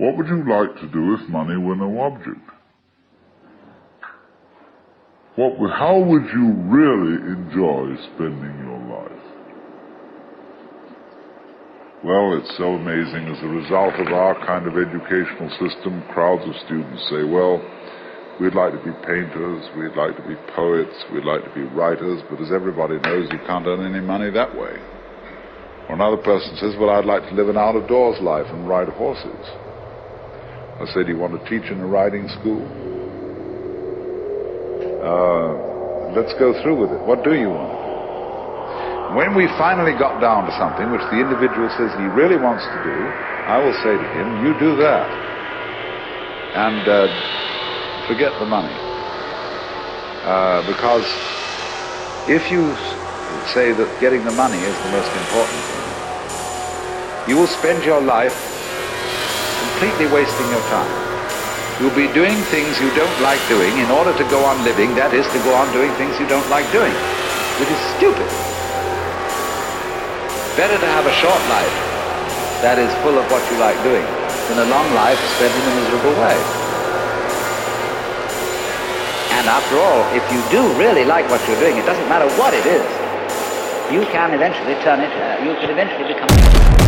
What would you like to do if money were no object? What would, how would you really enjoy spending your life? Well, it's so amazing. As a result of our kind of educational system, crowds of students say, well, we'd like to be painters, we'd like to be poets, we'd like to be writers, but as everybody knows, you can't earn any money that way. Or another person says, well, I'd like to live an out-of-doors life and ride horses. I said, you want to teach in a riding school? Uh, let's go through with it. What do you want? When we finally got down to something which the individual says he really wants to do, I will say to him, you do that. And uh, forget the money. Uh, because if you say that getting the money is the most important thing, you will spend your life completely wasting your time. You'll be doing things you don't like doing in order to go on living, that is, to go on doing things you don't like doing, which is stupid. Better to have a short life that is full of what you like doing than a long life spent in a miserable way. And after all, if you do really like what you're doing, it doesn't matter what it is. You can eventually turn it, uh, you can eventually become...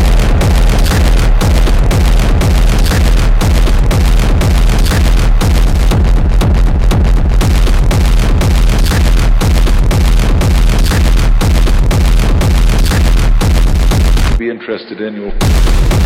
interested in your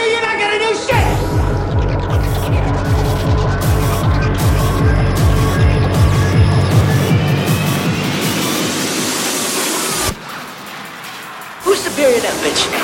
you, you're not gonna do shit! Who's superior that bitch?